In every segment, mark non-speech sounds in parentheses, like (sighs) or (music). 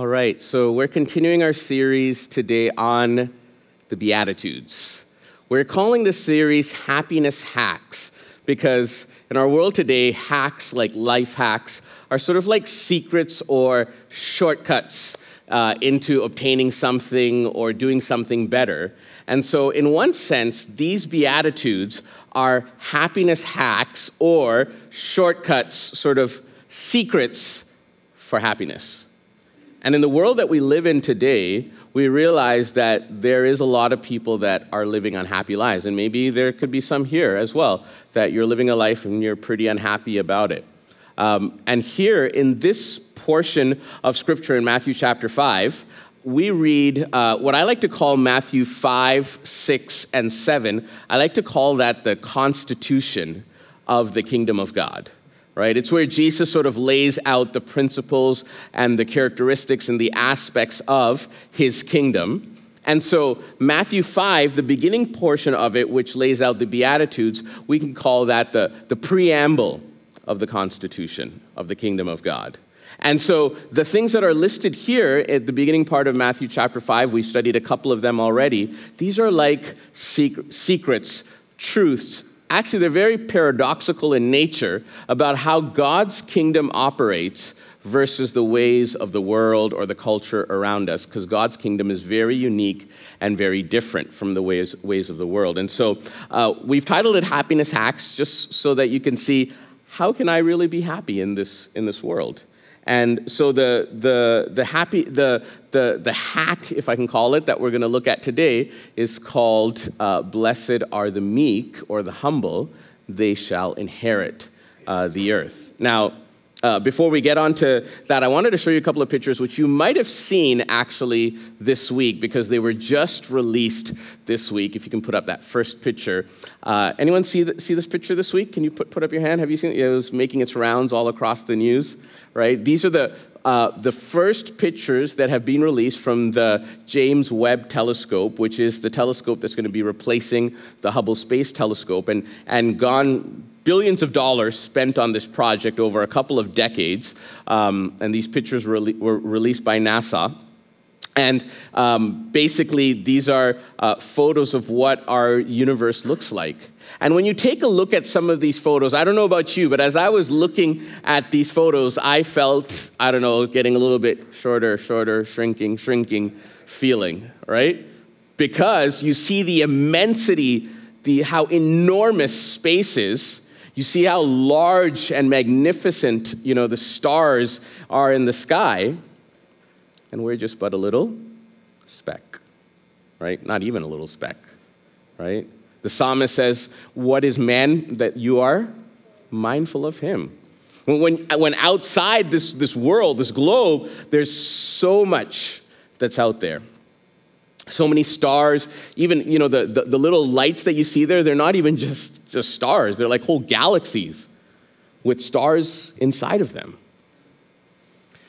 All right, so we're continuing our series today on the Beatitudes. We're calling this series Happiness Hacks because in our world today, hacks like life hacks are sort of like secrets or shortcuts uh, into obtaining something or doing something better. And so, in one sense, these Beatitudes are happiness hacks or shortcuts, sort of secrets for happiness. And in the world that we live in today, we realize that there is a lot of people that are living unhappy lives. And maybe there could be some here as well, that you're living a life and you're pretty unhappy about it. Um, and here in this portion of scripture in Matthew chapter 5, we read uh, what I like to call Matthew 5, 6, and 7. I like to call that the constitution of the kingdom of God right? It's where Jesus sort of lays out the principles and the characteristics and the aspects of his kingdom. And so, Matthew 5, the beginning portion of it, which lays out the Beatitudes, we can call that the, the preamble of the Constitution of the kingdom of God. And so, the things that are listed here at the beginning part of Matthew chapter 5, we studied a couple of them already. These are like secrets, truths, actually, they're very paradoxical in nature about how God's kingdom operates versus the ways of the world or the culture around us, because God's kingdom is very unique and very different from the ways, ways of the world. And so uh, we've titled it Happiness Hacks, just so that you can see how can I really be happy in this, in this world? And so the, the, the, happy, the, the, the hack, if I can call it, that we're going to look at today is called uh, Blessed are the meek or the humble, they shall inherit uh, the earth. Now, uh, before we get on to that, I wanted to show you a couple of pictures which you might have seen actually this week because they were just released this week. If you can put up that first picture. Uh, anyone see, the, see this picture this week? Can you put, put up your hand? Have you seen it? It was making its rounds all across the news, right? These are the, uh, the first pictures that have been released from the James Webb Telescope, which is the telescope that's going to be replacing the Hubble Space Telescope, and, and gone billions of dollars spent on this project over a couple of decades. Um, and these pictures were, were, released by NASA. And um, basically, these are uh, photos of what our universe looks like. And when you take a look at some of these photos, I don't know about you, but as I was looking at these photos, I felt, I don't know, getting a little bit shorter, shorter, shrinking, shrinking feeling, right? Because you see the immensity, the how enormous space is you see how large and magnificent, you know, the stars are in the sky, and we're just but a little speck, right? Not even a little speck, right? The psalmist says, What is man that you are mindful of him? When, when outside this, this world, this globe, there's so much that's out there so many stars even you know the, the, the, little lights that you see there they're not even just, just stars. They're like whole galaxies with stars inside of them.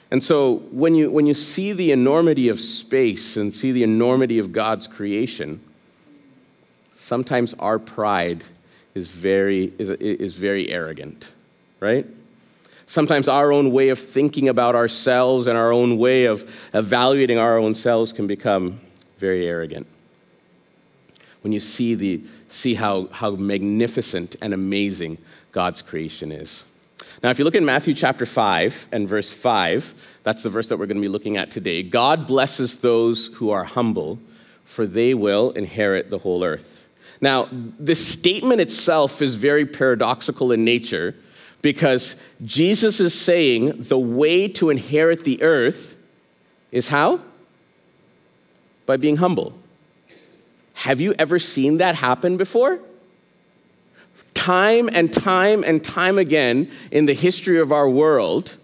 And so when you when you see the enormity of space and see the enormity of god's creation sometimes our pride is very is, is very arrogant right? Sometimes our own way of thinking about ourselves and our own way of evaluating our own selves can become very arrogant. When you see, the, see how, how magnificent and amazing God's creation is. Now, if you look in Matthew chapter 5 and verse 5, that's the verse that we're going to be looking at today. God blesses those who are humble, for they will inherit the whole earth. Now, this statement itself is very paradoxical in nature because Jesus is saying the way to inherit the earth is how? By being humble. Have you ever seen that happen before? Time and time and time again in the history of our world,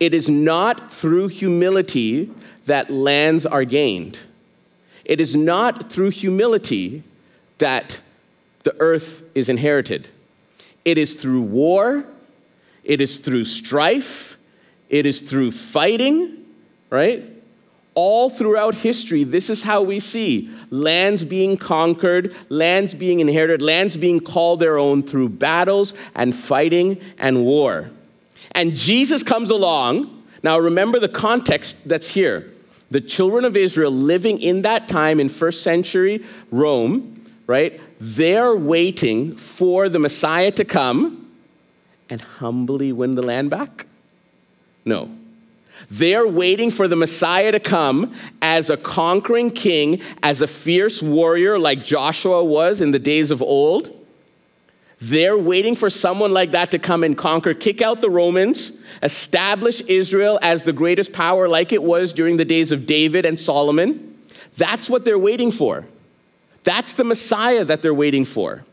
it is not through humility that lands are gained. It is not through humility that the earth is inherited. It is through war, it is through strife, it is through fighting, right? All throughout history, this is how we see lands being conquered, lands being inherited, lands being called their own through battles and fighting and war. And Jesus comes along, Now, remember the context that's here. The children of Israel living in that time in first century Rome, right? They're waiting for the Messiah to come and humbly win the land back? No. They're waiting for the Messiah to come as a conquering king, as a fierce warrior like Joshua was in the days of old. They're waiting for someone like that to come and conquer, kick out the Romans, establish Israel as the greatest power like it was during the days of David and Solomon. That's what they're waiting for. That's the Messiah that they're waiting for.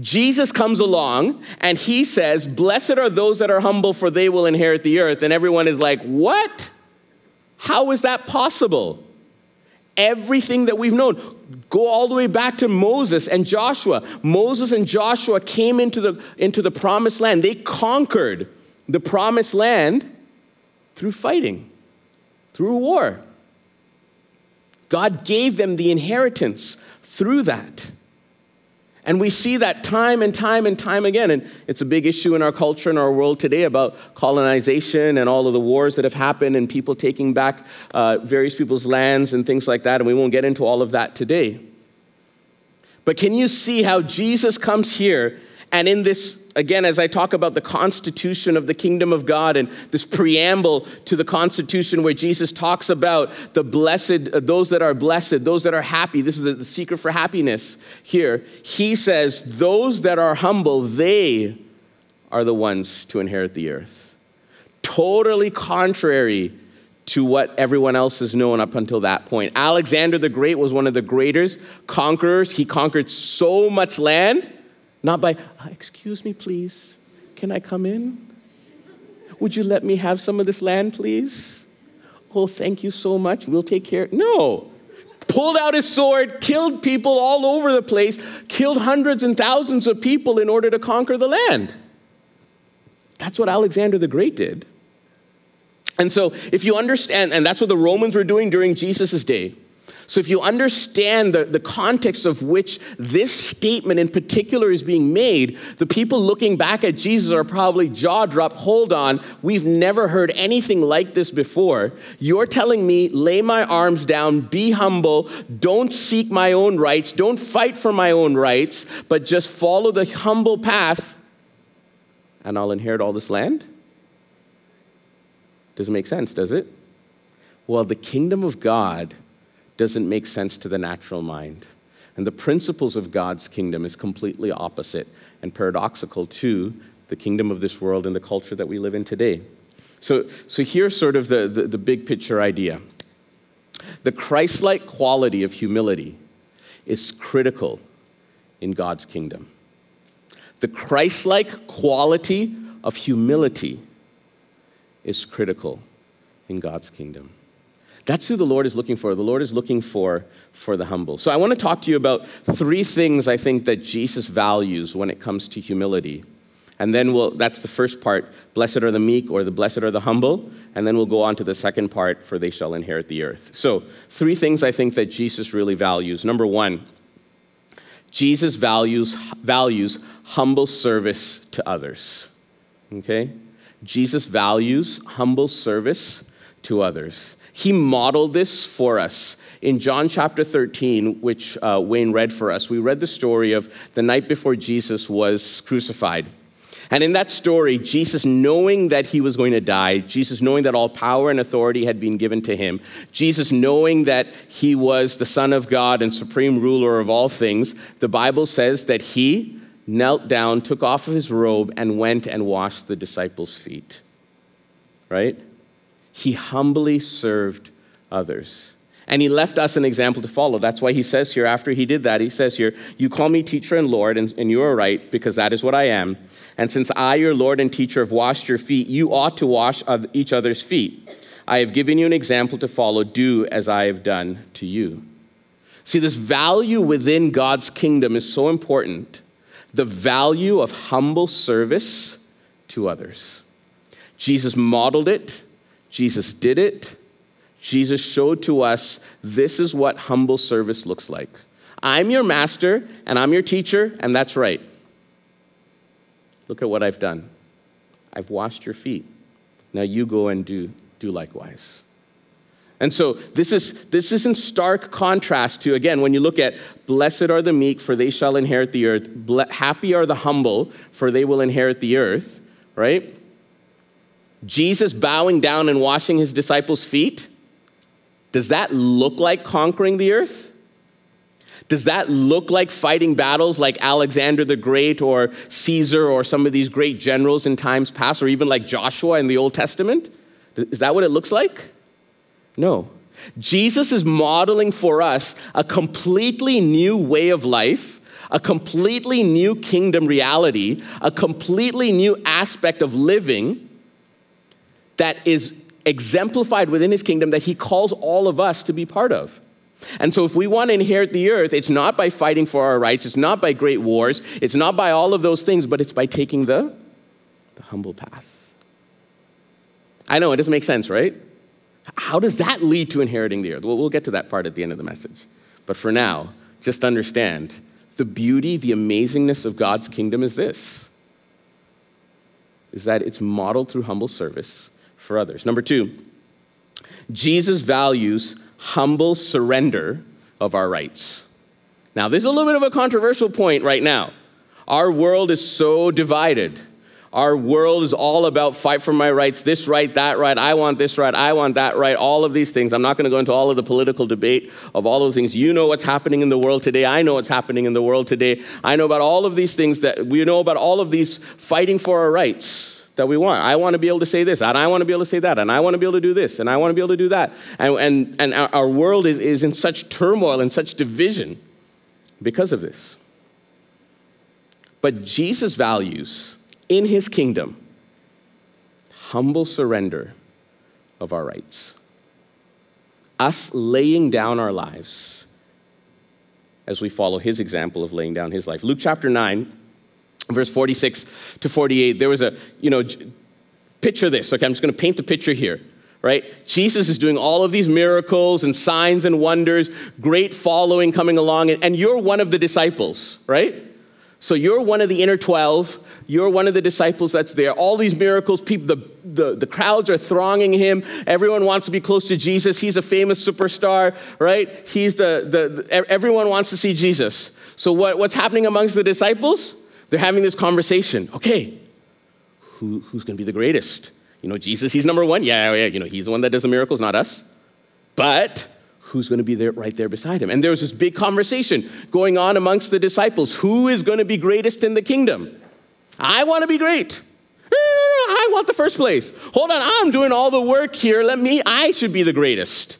Jesus comes along and he says, Blessed are those that are humble, for they will inherit the earth. And everyone is like, What? How is that possible? Everything that we've known. Go all the way back to Moses and Joshua. Moses and Joshua came into the, into the promised land. They conquered the promised land through fighting, through war. God gave them the inheritance through that. And we see that time and time and time again. And it's a big issue in our culture and our world today about colonization and all of the wars that have happened and people taking back uh, various people's lands and things like that. And we won't get into all of that today. But can you see how Jesus comes here and in this, again, as I talk about the constitution of the kingdom of God and this preamble to the constitution where Jesus talks about the blessed, uh, those that are blessed, those that are happy, this is the secret for happiness here. He says, Those that are humble, they are the ones to inherit the earth. Totally contrary to what everyone else has known up until that point. Alexander the Great was one of the greatest conquerors. He conquered so much land not by, uh, excuse me, please, can I come in? Would you let me have some of this land, please? Oh, thank you so much. We'll take care. No. Pulled out his sword, killed people all over the place, killed hundreds and thousands of people in order to conquer the land. That's what Alexander the Great did. And so, if you understand, and that's what the Romans were doing during Jesus' day, so, if you understand the, the context of which this statement in particular is being made, the people looking back at Jesus are probably jaw dropped. Hold on, we've never heard anything like this before. You're telling me, lay my arms down, be humble, don't seek my own rights, don't fight for my own rights, but just follow the humble path, and I'll inherit all this land? Doesn't make sense, does it? Well, the kingdom of God doesn't make sense to the natural mind. And the principles of God's kingdom is completely opposite and paradoxical to the kingdom of this world and the culture that we live in today. So, so here's sort of the, the, the big picture idea the Christ like quality of humility is critical in God's kingdom. The Christ like quality of humility is critical in God's kingdom. That's who the Lord is looking for. The Lord is looking for for the humble. So I want to talk to you about three things I think that Jesus values when it comes to humility. And then we'll that's the first part, blessed are the meek or the blessed are the humble, and then we'll go on to the second part for they shall inherit the earth. So, three things I think that Jesus really values. Number 1, Jesus values values humble service to others. Okay? Jesus values humble service to others. He modeled this for us. In John chapter 13, which uh, Wayne read for us, we read the story of the night before Jesus was crucified. And in that story, Jesus knowing that he was going to die, Jesus knowing that all power and authority had been given to him, Jesus knowing that he was the Son of God and supreme ruler of all things, the Bible says that he knelt down, took off his robe, and went and washed the disciples' feet. Right? He humbly served others. And he left us an example to follow. That's why he says here, after he did that, he says here, You call me teacher and Lord, and, and you are right, because that is what I am. And since I, your Lord and teacher, have washed your feet, you ought to wash each other's feet. I have given you an example to follow. Do as I have done to you. See, this value within God's kingdom is so important the value of humble service to others. Jesus modeled it Jesus did it. Jesus showed to us this is what humble service looks like. I'm your master and I'm your teacher, and that's right. Look at what I've done. I've washed your feet. Now you go and do do likewise. And so this is, this is in stark contrast to, again, when you look at blessed are the meek, for they shall inherit the earth. happy are the humble, for they will inherit the earth, right? Jesus bowing down and washing his disciples' feet, does that look like conquering the earth? Does that look like fighting battles like Alexander the Great or Caesar or some of these great generals in times past, or even like Joshua in the Old Testament? Is that what it looks like? No. Jesus is modeling for us a completely new way of life, a completely new kingdom reality, a completely new aspect of living that is exemplified within his kingdom that he calls all of us to be part of. And so, if we want to inherit the earth, it's not by fighting for our rights, it's not by great wars, it's not by all of those things, but it's by taking the, the humble path. I know, it doesn't make sense, right? How does that lead to inheriting the earth? Well, we'll get to that part at the end of the message. But for now, just understand the beauty, the amazingness of God's kingdom is this is that it's modeled through humble service for others. Number two, Jesus values humble surrender of our rights. Now, this is a little bit of a controversial point right now. Our world is so divided. Our world is all about fight for my rights, this right, that right, I want this right, I want that right, all of these things. I'm not going to go into all of the political debate of all those things. You know what's happening in the world today. I know what's happening in the world today. I know about all of these things that we know about all of these fighting for our rights that we want. I want to be able to say this, and I want to be able to say that, and I want to be able to do this, and I want to be able to do that. And, and, and our world is, is in such turmoil and such division because of this. But Jesus values in his kingdom humble surrender of our rights, us laying down our lives as we follow his example of laying down his life. Luke chapter 9 verse 46 to 48, there was a, you know, picture this. Okay, I'm just going to paint the picture here, right? Jesus is doing all of these miracles and signs and wonders, great following coming along, and, and you're one of the disciples, right? So you're one of the inner 12. You're one of the disciples that's there. All these miracles, people, the, the, the crowds are thronging him. Everyone wants to be close to Jesus. He's a famous superstar, right? He's the, the, the everyone wants to see Jesus. So what, what's happening amongst the disciples? They're having this conversation. Okay, who, who's going to be the greatest? You know, Jesus, he's number one. Yeah, yeah, you know, he's the one that does the miracles, not us. But who's going to be there right there beside him? And there was this big conversation going on amongst the disciples. Who is going to be greatest in the kingdom? I want to be great. I want the first place. Hold on, I'm doing all the work here. Let me, I should be the greatest.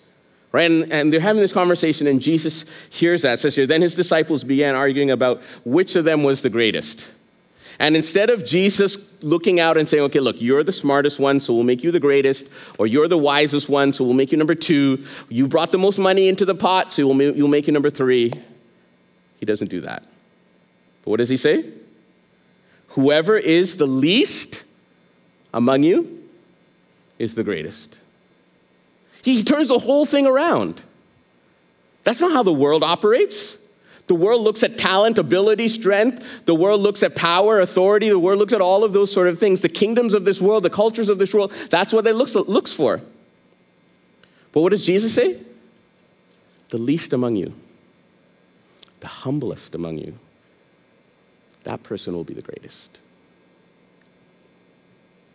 Right? And, and, they're having this conversation, and Jesus hears that. Says here, then his disciples began arguing about which of them was the greatest. And instead of Jesus looking out and saying, okay, look, you're the smartest one, so we'll make you the greatest, or you're the wisest one, so we'll make you number two, you brought the most money into the pot, so we'll, we'll make you number three, he doesn't do that. But what does he say? Whoever is the least among you is the greatest. He turns the whole thing around. That's not how the world operates. The world looks at talent, ability, strength. The world looks at power, authority. The world looks at all of those sort of things. The kingdoms of this world, the cultures of this world, that's what it looks, looks for. But what does Jesus say? The least among you, the humblest among you, that person will be the greatest.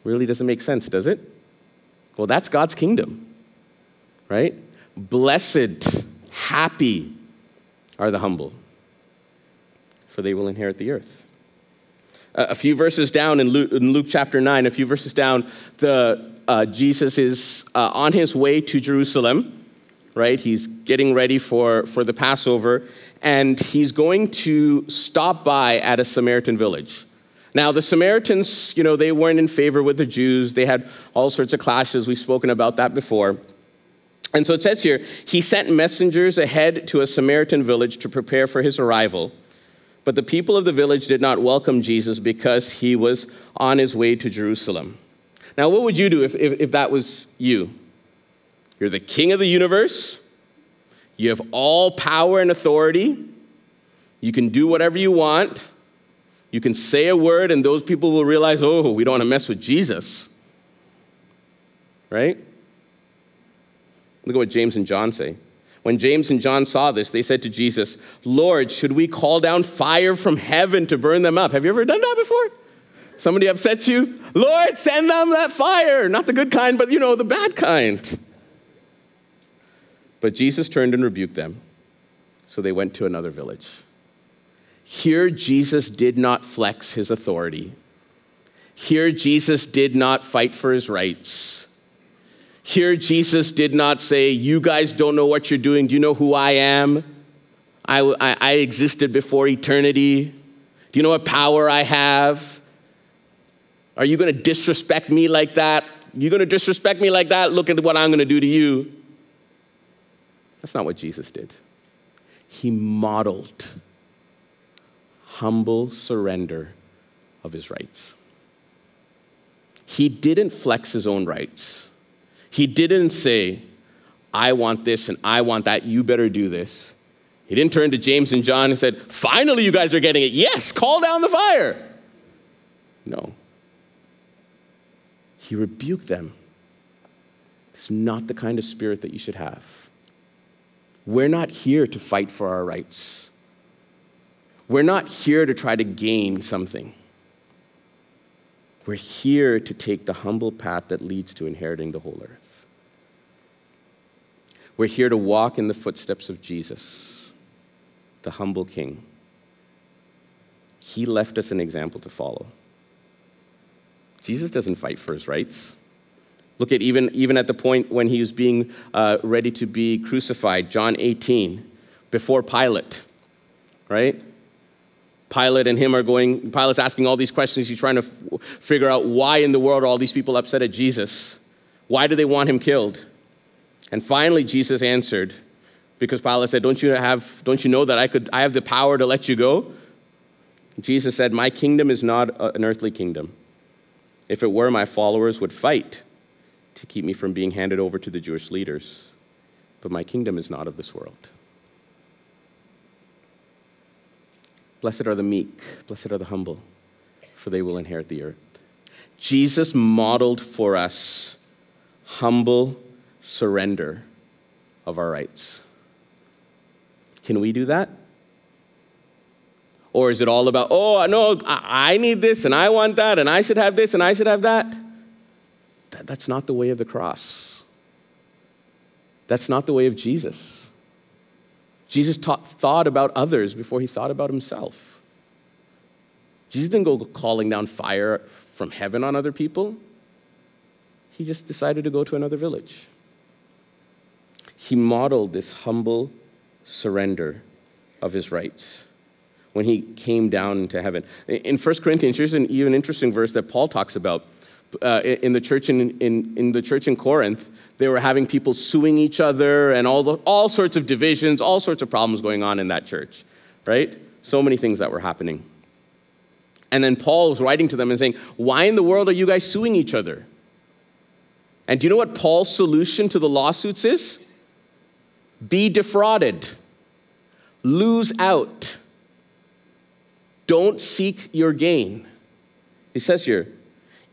Really doesn't make sense, does it? Well, that's God's kingdom right? Blessed, happy are the humble, for they will inherit the earth. a few verses down in Luke, in Luke, chapter 9, a few verses down, the, uh, Jesus is uh, on his way to Jerusalem, right? He's getting ready for, for the Passover, and he's going to stop by at a Samaritan village. Now, the Samaritans, you know, they weren't in favor with the Jews. They had all sorts of clashes. We've spoken about that before. And so it says here, he sent messengers ahead to a Samaritan village to prepare for his arrival. But the people of the village did not welcome Jesus because he was on his way to Jerusalem. Now, what would you do if, if, if that was you? You're the king of the universe, you have all power and authority, you can do whatever you want, you can say a word, and those people will realize, oh, we don't want to mess with Jesus. Right? Look at what James and John say. When James and John saw this, they said to Jesus, Lord, should we call down fire from heaven to burn them up? Have you ever done that before? Somebody upsets you? Lord, send them that fire. Not the good kind, but you know, the bad kind. But Jesus turned and rebuked them. So they went to another village. Here, Jesus did not flex his authority. Here, Jesus did not fight for his rights. Here, Jesus did not say, You guys don't know what you're doing. Do you know who I am? I, I, I existed before eternity. Do you know what power I have? Are you going to disrespect me like that? You're going to disrespect me like that? Look at what I'm going to do to you. That's not what Jesus did. He modeled humble surrender of his rights. He didn't flex his own rights. He didn't say, I want this and I want that, you better do this. He didn't turn to James and John and said, Finally, you guys are getting it. Yes, call down the fire. No. He rebuked them. It's not the kind of spirit that you should have. We're not here to fight for our rights. We're not here to try to gain something. We're here to take the humble path that leads to inheriting the whole earth. We're here to walk in the footsteps of Jesus, the humble King. He left us an example to follow. Jesus doesn't fight for his rights. Look at even, even at the point when he was being uh, ready to be crucified, John 18, before Pilate, right? Pilate and him are going, Pilate's asking all these questions. He's trying to f- figure out why in the world are all these people upset at Jesus? Why do they want him killed? And finally, Jesus answered, because Pilate said, Don't you, have, don't you know that I, could, I have the power to let you go? Jesus said, My kingdom is not an earthly kingdom. If it were, my followers would fight to keep me from being handed over to the Jewish leaders. But my kingdom is not of this world. Blessed are the meek, blessed are the humble, for they will inherit the earth. Jesus modeled for us humble surrender of our rights. Can we do that? Or is it all about, oh, no, I need this and I want that and I should have this and I should have that? that that's not the way of the cross. That's not the way of Jesus. Jesus taught, thought about others before he thought about himself. Jesus didn't go calling down fire from heaven on other people. He just decided to go to another village. He modeled this humble surrender of his rights when he came down to heaven. In 1 Corinthians, here's an even interesting verse that Paul talks about. Uh, in the church in, in, in the church in Corinth, they were having people suing each other and all, the, all sorts of divisions, all sorts of problems going on in that church, right? So many things that were happening. And then Paul was writing to them and saying, Why in the world are you guys suing each other? And do you know what Paul's solution to the lawsuits is? Be defrauded, lose out. Don't seek your gain. He says here,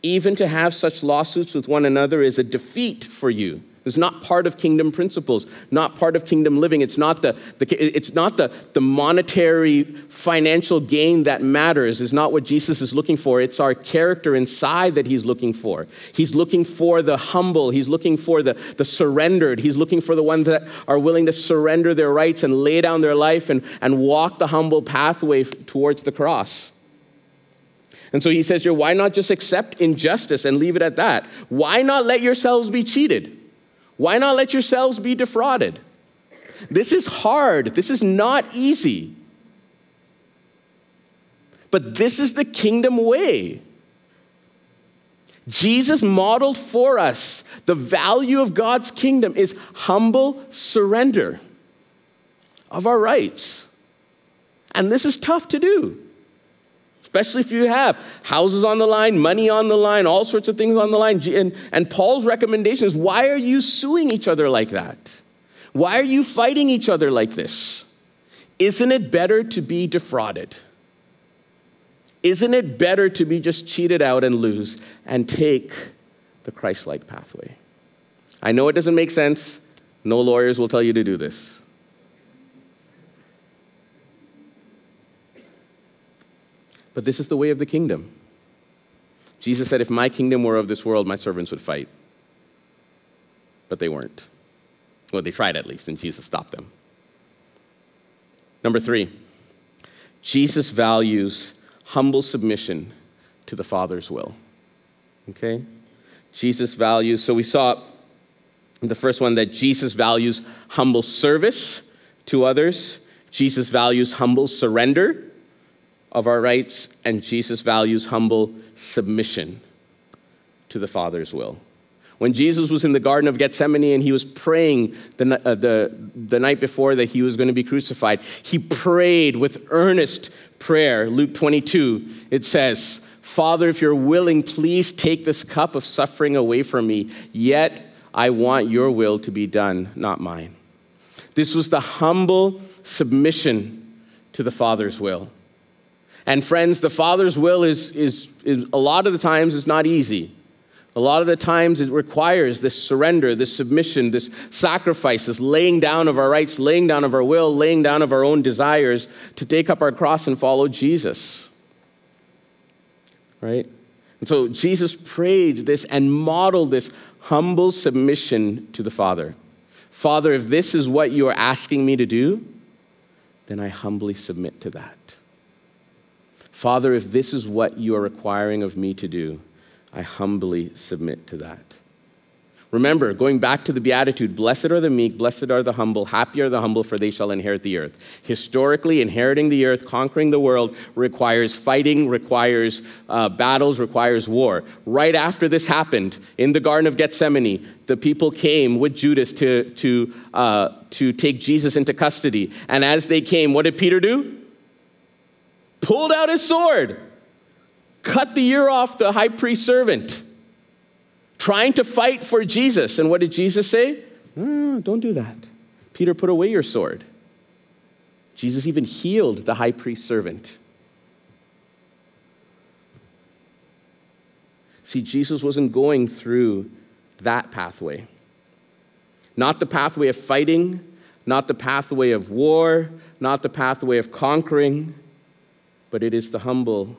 even to have such lawsuits with one another is a defeat for you. It's not part of kingdom principles, not part of kingdom living. It's not the, the, it's not the, the monetary financial gain that matters, is not what Jesus is looking for. It's our character inside that he's looking for. He's looking for the humble, he's looking for the, the surrendered, he's looking for the ones that are willing to surrender their rights and lay down their life and, and walk the humble pathway towards the cross. And so he says here, why not just accept injustice and leave it at that? Why not let yourselves be cheated? Why not let yourselves be defrauded? This is hard. This is not easy. But this is the kingdom way. Jesus modeled for us the value of God's kingdom is humble surrender of our rights. And this is tough to do especially if you have houses on the line, money on the line, all sorts of things on the line. And, and Paul's recommendation is why are you suing each other like that? Why are you fighting each other like this? Isn't it better to be defrauded? Isn't it better to be just cheated out and lose and take the Christ like pathway? I know it doesn't make sense. No lawyers will tell you to do this. But this is the way of the kingdom. Jesus said, If my kingdom were of this world, my servants would fight. But they weren't. Well, they tried at least, and Jesus stopped them. Number three, Jesus values humble submission to the Father's will. Okay? Jesus values, so we saw the first one that Jesus values humble service to others, Jesus values humble surrender of our rights, and Jesus values humble submission to the Father's will. When Jesus was in the Garden of Gethsemane and he was praying the, uh, the, the night before that he was going to be crucified, he prayed with earnest prayer. Luke 22, it says, Father, if you're willing, please take this cup of suffering away from me, yet I want your will to be done, not mine. This was the humble submission to the Father's will. And friends, the Father's will is, is, is a lot of the times is not easy. A lot of the times it requires this surrender, this submission, this sacrifice, this laying down of our rights, laying down of our will, laying down of our own desires to take up our cross and follow Jesus. Right? And so Jesus prayed this and modeled this humble submission to the Father. Father, if this is what you are asking me to do, then I humbly submit to that. Father, if this is what you are requiring of me to do, I humbly submit to that. Remember, going back to the Beatitude, blessed are the meek, blessed are the humble, happy are the humble, for they shall inherit the earth. Historically, inheriting the earth, conquering the world, requires fighting, requires uh, battles, requires war. Right after this happened in the Garden of Gethsemane, the people came with Judas to, to, uh, to take Jesus into custody. And as they came, what did Peter do? Pulled out his sword, cut the ear off the high priest servant trying to fight for Jesus. And what did Jesus say? No, don't do that. Peter, put away your sword. Jesus even healed the high priest servant. See, Jesus wasn't going through that pathway. Not the pathway of fighting, not the pathway of war, not the pathway of conquering, but it is the humble,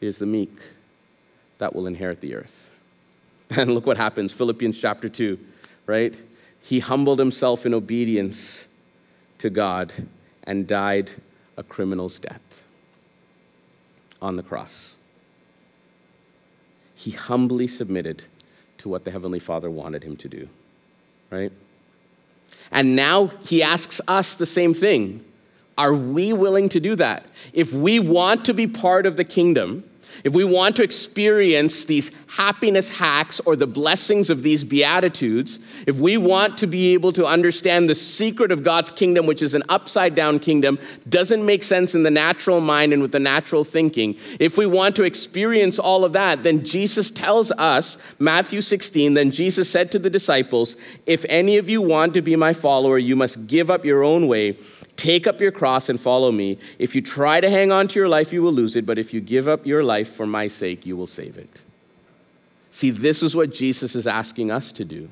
it is the meek that will inherit the earth. (laughs) And look what happens Philippians chapter 2, right? He humbled himself in obedience to God and died a criminal's death on the cross. He humbly submitted to what the Heavenly Father wanted him to do, right? And now he asks us the same thing. Are we willing to do that? If we want to be part of the kingdom, if we want to experience these happiness hacks or the blessings of these beatitudes, if we want to be able to understand the secret of God's kingdom, which is an upside down kingdom, doesn't make sense in the natural mind and with the natural thinking. If we want to experience all of that, then Jesus tells us, Matthew 16, then Jesus said to the disciples, If any of you want to be my follower, you must give up your own way Take up your cross and follow me. If you try to hang on to your life, you will lose it, but if you give up your life for my sake, you will save it. See, this is what Jesus is asking us to do.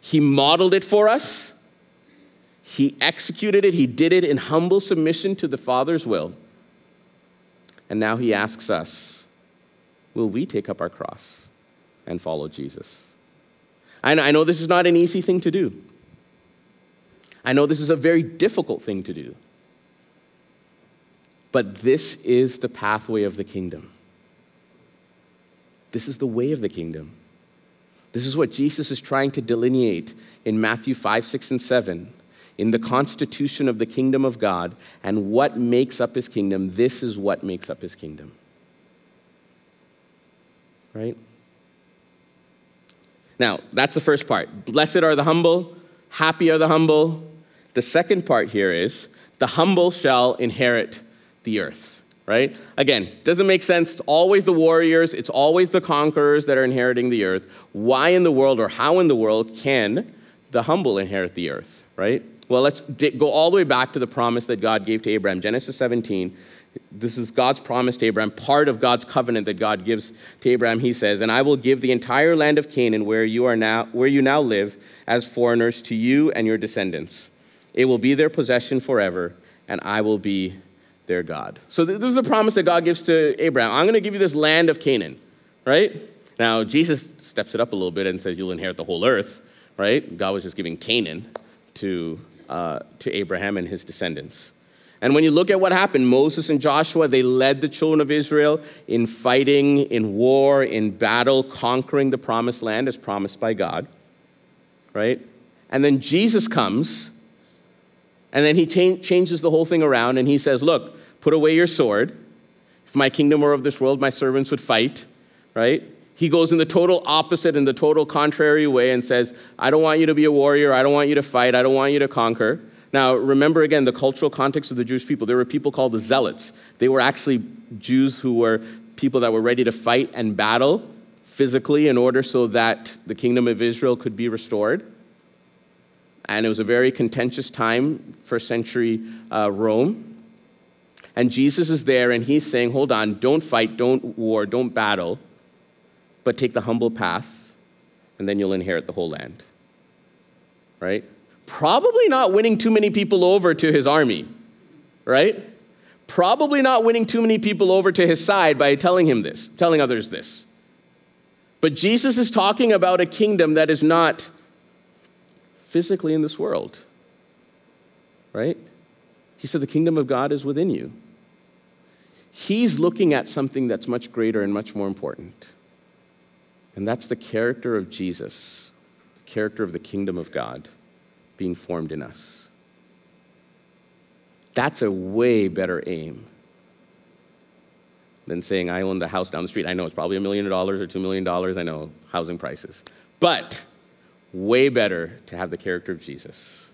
He modeled it for us, He executed it, He did it in humble submission to the Father's will. And now He asks us will we take up our cross and follow Jesus? I know this is not an easy thing to do. I know this is a very difficult thing to do. But this is the pathway of the kingdom. This is the way of the kingdom. This is what Jesus is trying to delineate in Matthew 5, 6, and 7. In the constitution of the kingdom of God and what makes up his kingdom, this is what makes up his kingdom. Right? Now, that's the first part. Blessed are the humble, happy are the humble, the second part here is the humble shall inherit the earth, right? Again, doesn't make sense. It's always the warriors, it's always the conquerors that are inheriting the earth. Why in the world or how in the world can the humble inherit the earth, right? Well, let's go all the way back to the promise that God gave to Abraham. Genesis 17, This is God's promise to Abraham, part of God's covenant that God gives to Abraham. He says, "And I will give the entire land of Canaan where you are now where you now live as foreigners to you and your descendants. It will be their possession forever, and I will be their God." So this is a promise that God gives to Abraham. I'm going to give you this land of Canaan, right? Now, Jesus steps it up a little bit and says you'll inherit the whole earth, right? God was just giving Canaan to uh, to Abraham and his descendants. And when you look at what happened, Moses and Joshua, they led the children of Israel in fighting, in war, in battle, conquering the promised land as promised by God, right? And then Jesus comes, and then he cha- changes the whole thing around, and he says, Look, put away your sword. If my kingdom were of this world, my servants would fight, right? He goes in the total opposite, in the total contrary way, and says, I don't want you to be a warrior. I don't want you to fight. I don't want you to conquer. Now, remember again the cultural context of the Jewish people. There were people called the Zealots. They were actually Jews who were people that were ready to fight and battle physically in order so that the kingdom of Israel could be restored. And it was a very contentious time, first century uh, Rome. And Jesus is there and he's saying, Hold on, don't fight, don't war, don't battle but take the humble path, and then you'll inherit the whole land. Right? Probably not winning too many people over to his army, right? Probably not winning too many people over to his side by telling him this, telling others this. But Jesus is talking about a kingdom that is not physically in this world, right? He said, The kingdom of God is within you. He's looking at something that's much greater and much more important. And that's the character of Jesus, the character of the kingdom of God being formed in us. That's a way better aim than saying, I own the house down the street. I know it's probably a million dollars or two million dollars. I know housing prices. But way better to have the character of Jesus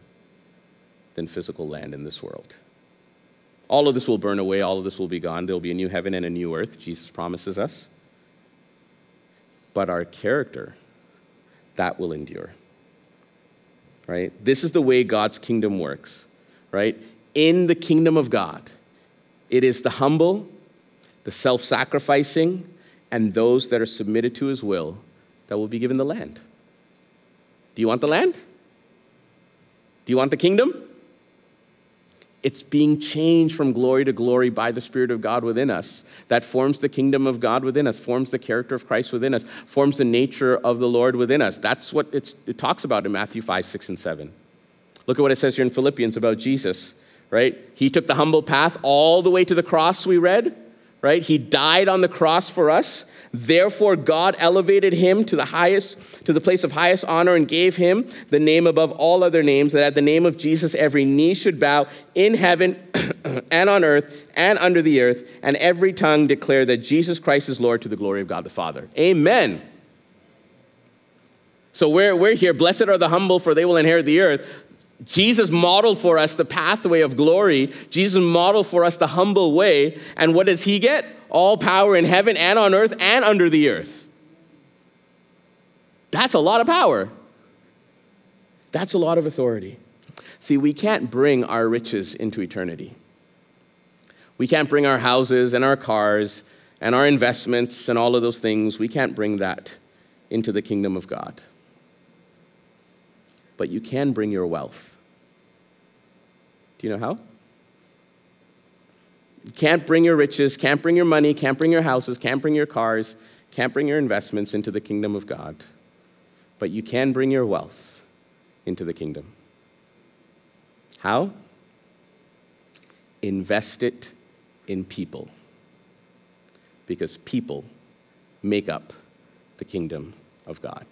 than physical land in this world. All of this will burn away, all of this will be gone. There'll be a new heaven and a new earth, Jesus promises us but our character, that will endure. Right? This is the way God's kingdom works, right? In the kingdom of God, it is the humble, the self sacrificing, and those that are submitted to his will that will be given the land. Do you want the land? Do you want the kingdom? It's being changed from glory to glory by the Spirit of God within us. That forms the kingdom of God within us, forms the character of Christ within us, forms the nature of the Lord within us. That's what it talks about in Matthew 5, 6, and 7. Look at what it says here in Philippians about Jesus, right? He took the humble path all the way to the cross, we read, right? He died on the cross for us. Therefore, God elevated him to the highest, to the place of highest honor and gave him the name above all other names, that at the name of Jesus every knee should bow in heaven (clears throat) and on earth and under the earth, and every tongue declare that Jesus Christ is Lord to the glory of God the Father. Amen. So we're, we're here. Blessed are the humble, for they will inherit the earth. Jesus modeled for us the pathway of glory. Jesus modeled for us the humble way. And what does he get? all power in heaven and on earth and under the earth. That's a lot of power. That's a lot of authority. See, we can't bring our riches into eternity. We can't bring our houses and our cars and our investments and all of those things. We can't bring that into the kingdom of God. But you can bring your wealth. Do you know how? You can't bring your riches, can't bring your money, can't bring your houses, can't bring your cars, can't bring your investments into the kingdom of God. But you can bring your wealth into the kingdom. How? Invest it in people. Because people make up the kingdom of God.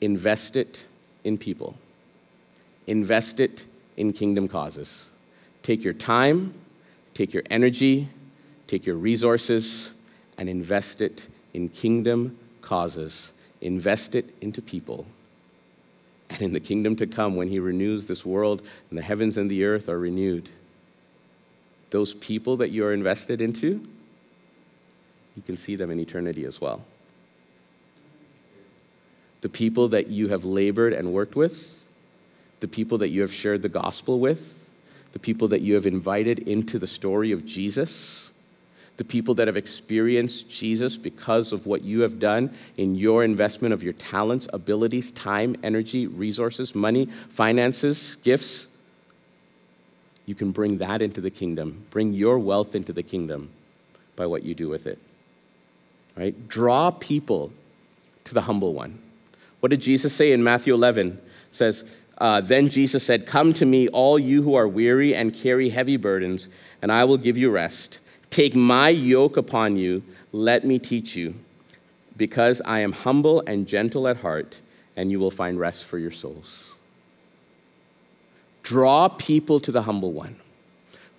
Invest it in people. Invest it in kingdom causes. Take your time, take your energy, take your resources, and invest it in kingdom causes. Invest it into people. And in the kingdom to come, when he renews this world and the heavens and the earth are renewed, those people that you are invested into, you can see them in eternity as well. The people that you have labored and worked with, the people that you have shared the gospel with, the people that you have invited into the story of Jesus, the people that have experienced Jesus because of what you have done in your investment of your talents, abilities, time, energy, resources, money, finances, gifts. You can bring that into the kingdom, bring your wealth into the kingdom by what you do with it. Right? Draw people to the humble one. What did Jesus say in Matthew 11? It says, uh, then Jesus said, Come to me, all you who are weary and carry heavy burdens, and I will give you rest. Take my yoke upon you, let me teach you, because I am humble and gentle at heart, and you will find rest for your souls. Draw people to the humble one,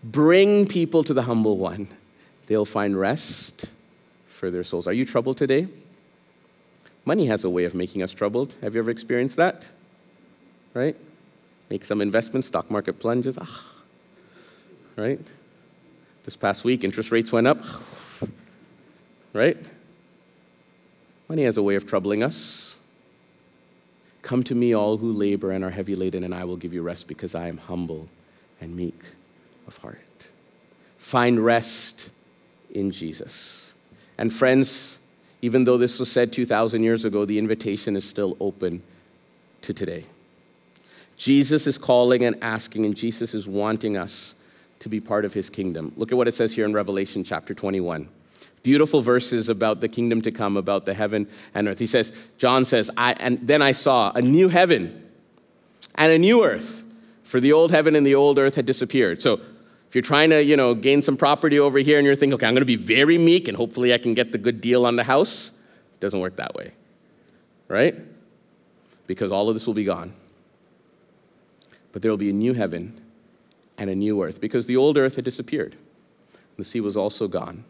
bring people to the humble one. They'll find rest for their souls. Are you troubled today? Money has a way of making us troubled. Have you ever experienced that? right? Make some investments, stock market plunges, ah, right? This past week, interest rates went up, (sighs) right? Money has a way of troubling us. Come to me, all who labor and are heavy laden, and I will give you rest because I am humble and meek of heart. Find rest in Jesus. And friends, even though this was said 2,000 years ago, the invitation is still open to today. Jesus is calling and asking, and Jesus is wanting us to be part of his kingdom. Look at what it says here in Revelation chapter 21. Beautiful verses about the kingdom to come, about the heaven and earth. He says, John says, I, and then I saw a new heaven and a new earth, for the old heaven and the old earth had disappeared. So if you're trying to, you know, gain some property over here and you're thinking, okay, I'm going to be very meek and hopefully I can get the good deal on the house, it doesn't work that way, right? Because all of this will be gone but there will be a new heaven and a new earth because the old earth had disappeared. The sea was also gone.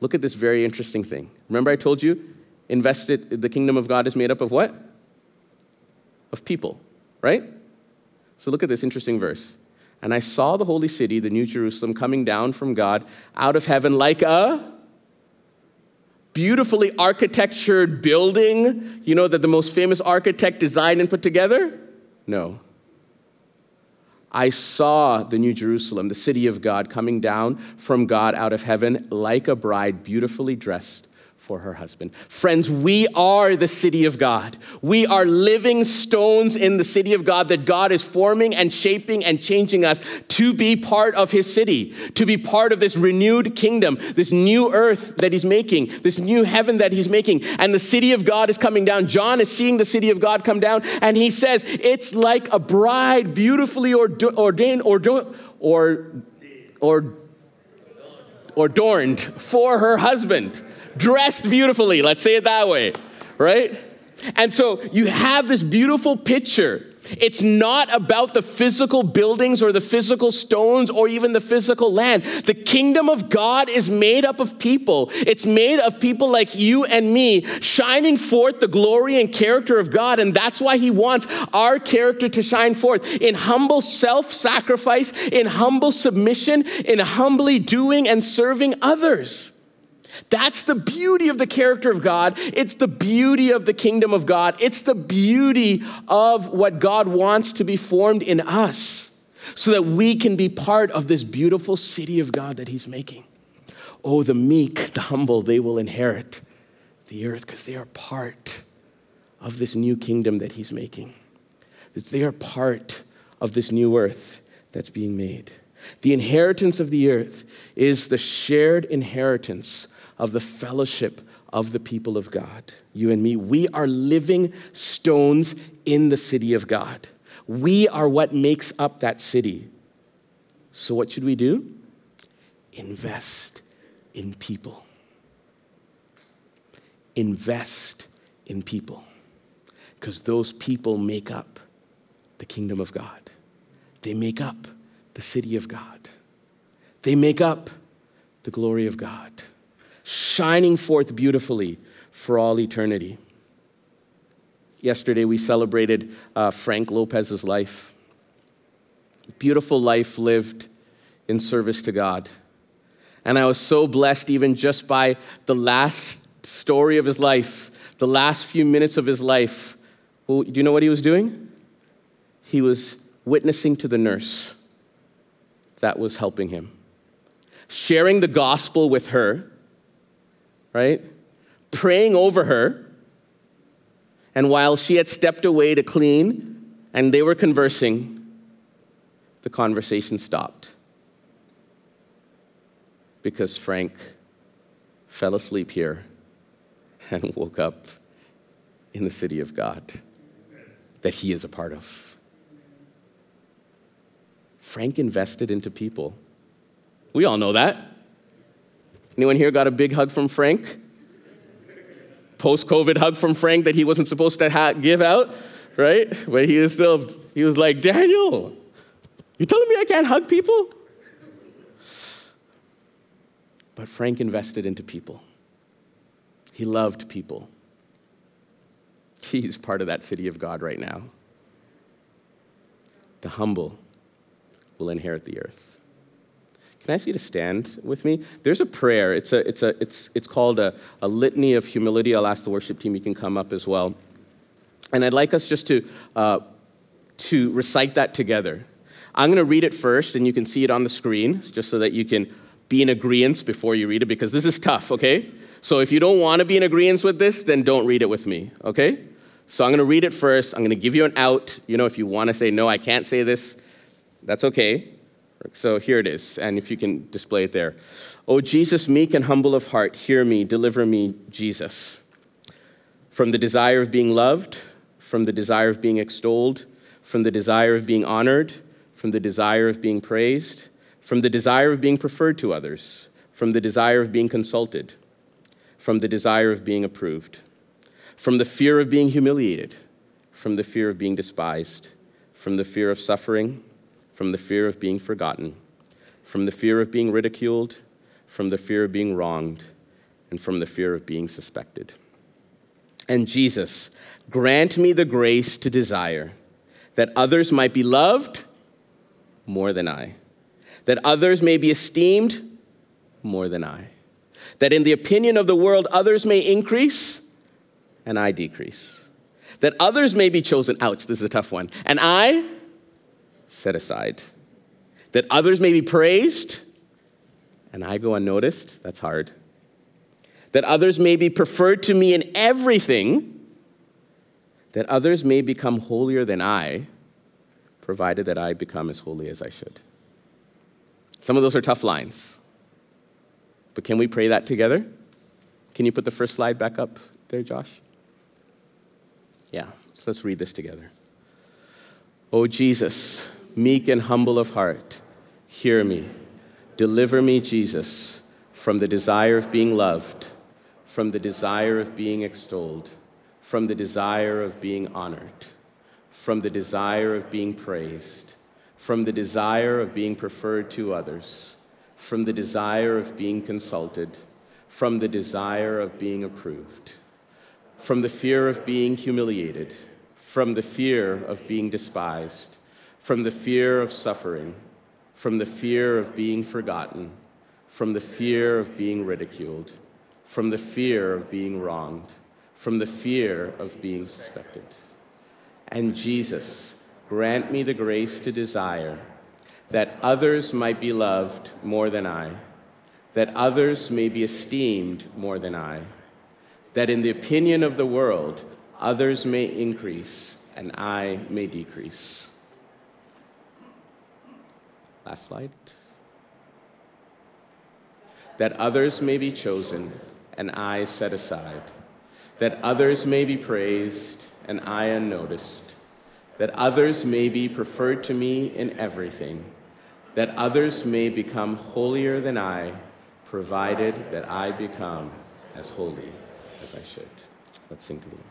Look at this very interesting thing. Remember, I told you, invested, the kingdom of God is made up of what? Of people, right? So look at this interesting verse. And I saw the holy city, the new Jerusalem, coming down from God out of heaven like a beautifully architectured building, you know, that the most famous architect designed and put together? No. I saw the New Jerusalem, the city of God, coming down from God out of heaven like a bride beautifully dressed for her husband. Friends, we are the city of God. We are living stones in the city of God that God is forming and shaping and changing us to be part of his city, to be part of this renewed kingdom, this new earth that he's making, this new heaven that he's making. And the city of God is coming down. John is seeing the city of God come down, and he says, It's like a bride beautifully ordained or, or, or, or adorned for her husband dressed beautifully, let's say it that way, right? And so you have this beautiful picture. It's not about the physical buildings or the physical stones or even the physical land. The kingdom of God is made up of people. It's made of people like you and me, shining forth the glory and character of God. And that's why He wants our character to shine forth in humble self sacrifice, in humble submission, in humbly doing and serving others. That's the beauty of the character of God. It's the beauty of the kingdom of God. It's the beauty of what God wants to be formed in us so that we can be part of this beautiful city of God that He's making. Oh, the meek, (laughs) the humble, they will inherit the earth because they are part of this new kingdom that He's making. They are part of this new earth that's being made. The inheritance of the earth is the shared inheritance of the fellowship of the people of God. You and me, we are living stones in the city of God. We are what makes up that city. So, what should we do? Invest in people. Invest in people. Because those people make up the kingdom of God, they make up the city of God, they make up the glory of God shining forth beautifully for all eternity. Yesterday, we celebrated uh, Frank Lopez's life. Beautiful life lived in service to God. And I was so blessed, even just by the last story of his life, the last few minutes of his life. Well, do you know what he was doing? He was witnessing to the nurse that was helping him. Sharing the gospel with her, right? Praying over her. And while she had stepped away to clean and they were conversing, the conversation stopped because Frank fell asleep here and woke up in the city of God that he is a part of. Frank invested into people. We all know that. Anyone here got a big hug from Frank? Post COVID hug from Frank that he wasn't supposed to ha- give out, right? But he was still, he was like, Daniel, you telling me I can't hug people? But Frank invested into people. He loved people. He's part of that city of God right now. The humble will inherit the earth. Can I ask you to stand with me? There's a prayer. It's, a, it's, a, it's, it's called a, a litany of humility. I'll ask the worship team, you can come up as well. And I'd like us just to, uh, to recite that together. I'm going to read it first, and you can see it on the screen, just so that you can be in agreement before you read it, because this is tough, okay? So if you don't want to be in agreement with this, then don't read it with me, okay? So I'm going to read it first. I'm going to give you an out. You know, if you want to say, no, I can't say this, that's okay. So here it is, and if you can display it there. Oh, Jesus, meek and humble of heart, hear me, deliver me, Jesus. From the desire of being loved, from the desire of being extolled, from the desire of being honored, from the desire of being praised, from the desire of being preferred to others, from the desire of being consulted from the desire of being approved, from the fear of being humiliated, from the fear of being despised, from the fear of suffering, from the fear of being forgotten, from the fear of being ridiculed, from the fear of being wronged, and from the fear of being suspected. And Jesus, grant me the grace to desire that others might be loved more than I, that others may be esteemed more than I that in the opinion of the world others may increase and I decrease. That others may be chosen, ouch, this is a tough one, and I set aside. That others may be praised and I go unnoticed, that's hard. That others may be preferred to me in everything, that others may become holier than I, provided that I become as holy as I should. Some of those are tough lines. But can we pray that together? Can you put the first slide back up there, Josh? Yeah, so let's read this together. Oh, Jesus, meek and humble of heart, hear me. Deliver me, Jesus, from the desire of being loved, from the desire of being extolled, from the desire of being honored, from the desire of being praised, from the desire of being preferred to others from the desire of being consulted, from the desire of being approved, from the fear of being humiliated, from the fear of being despised, from the fear of suffering, from the fear of being forgotten, from the fear of being ridiculed, from the fear of being wronged, from the fear of being suspected. And Jesus, grant me the grace to desire that others might be loved more than I, that others may be esteemed more than I, that in the opinion of the world, others may increase and I may decrease. Last slide. That others may be chosen and I set aside, that others may be praised and I unnoticed, that others may be preferred to me in everything that others may become holier than I, provided that I become as holy as I should. Let's sing to the Lord.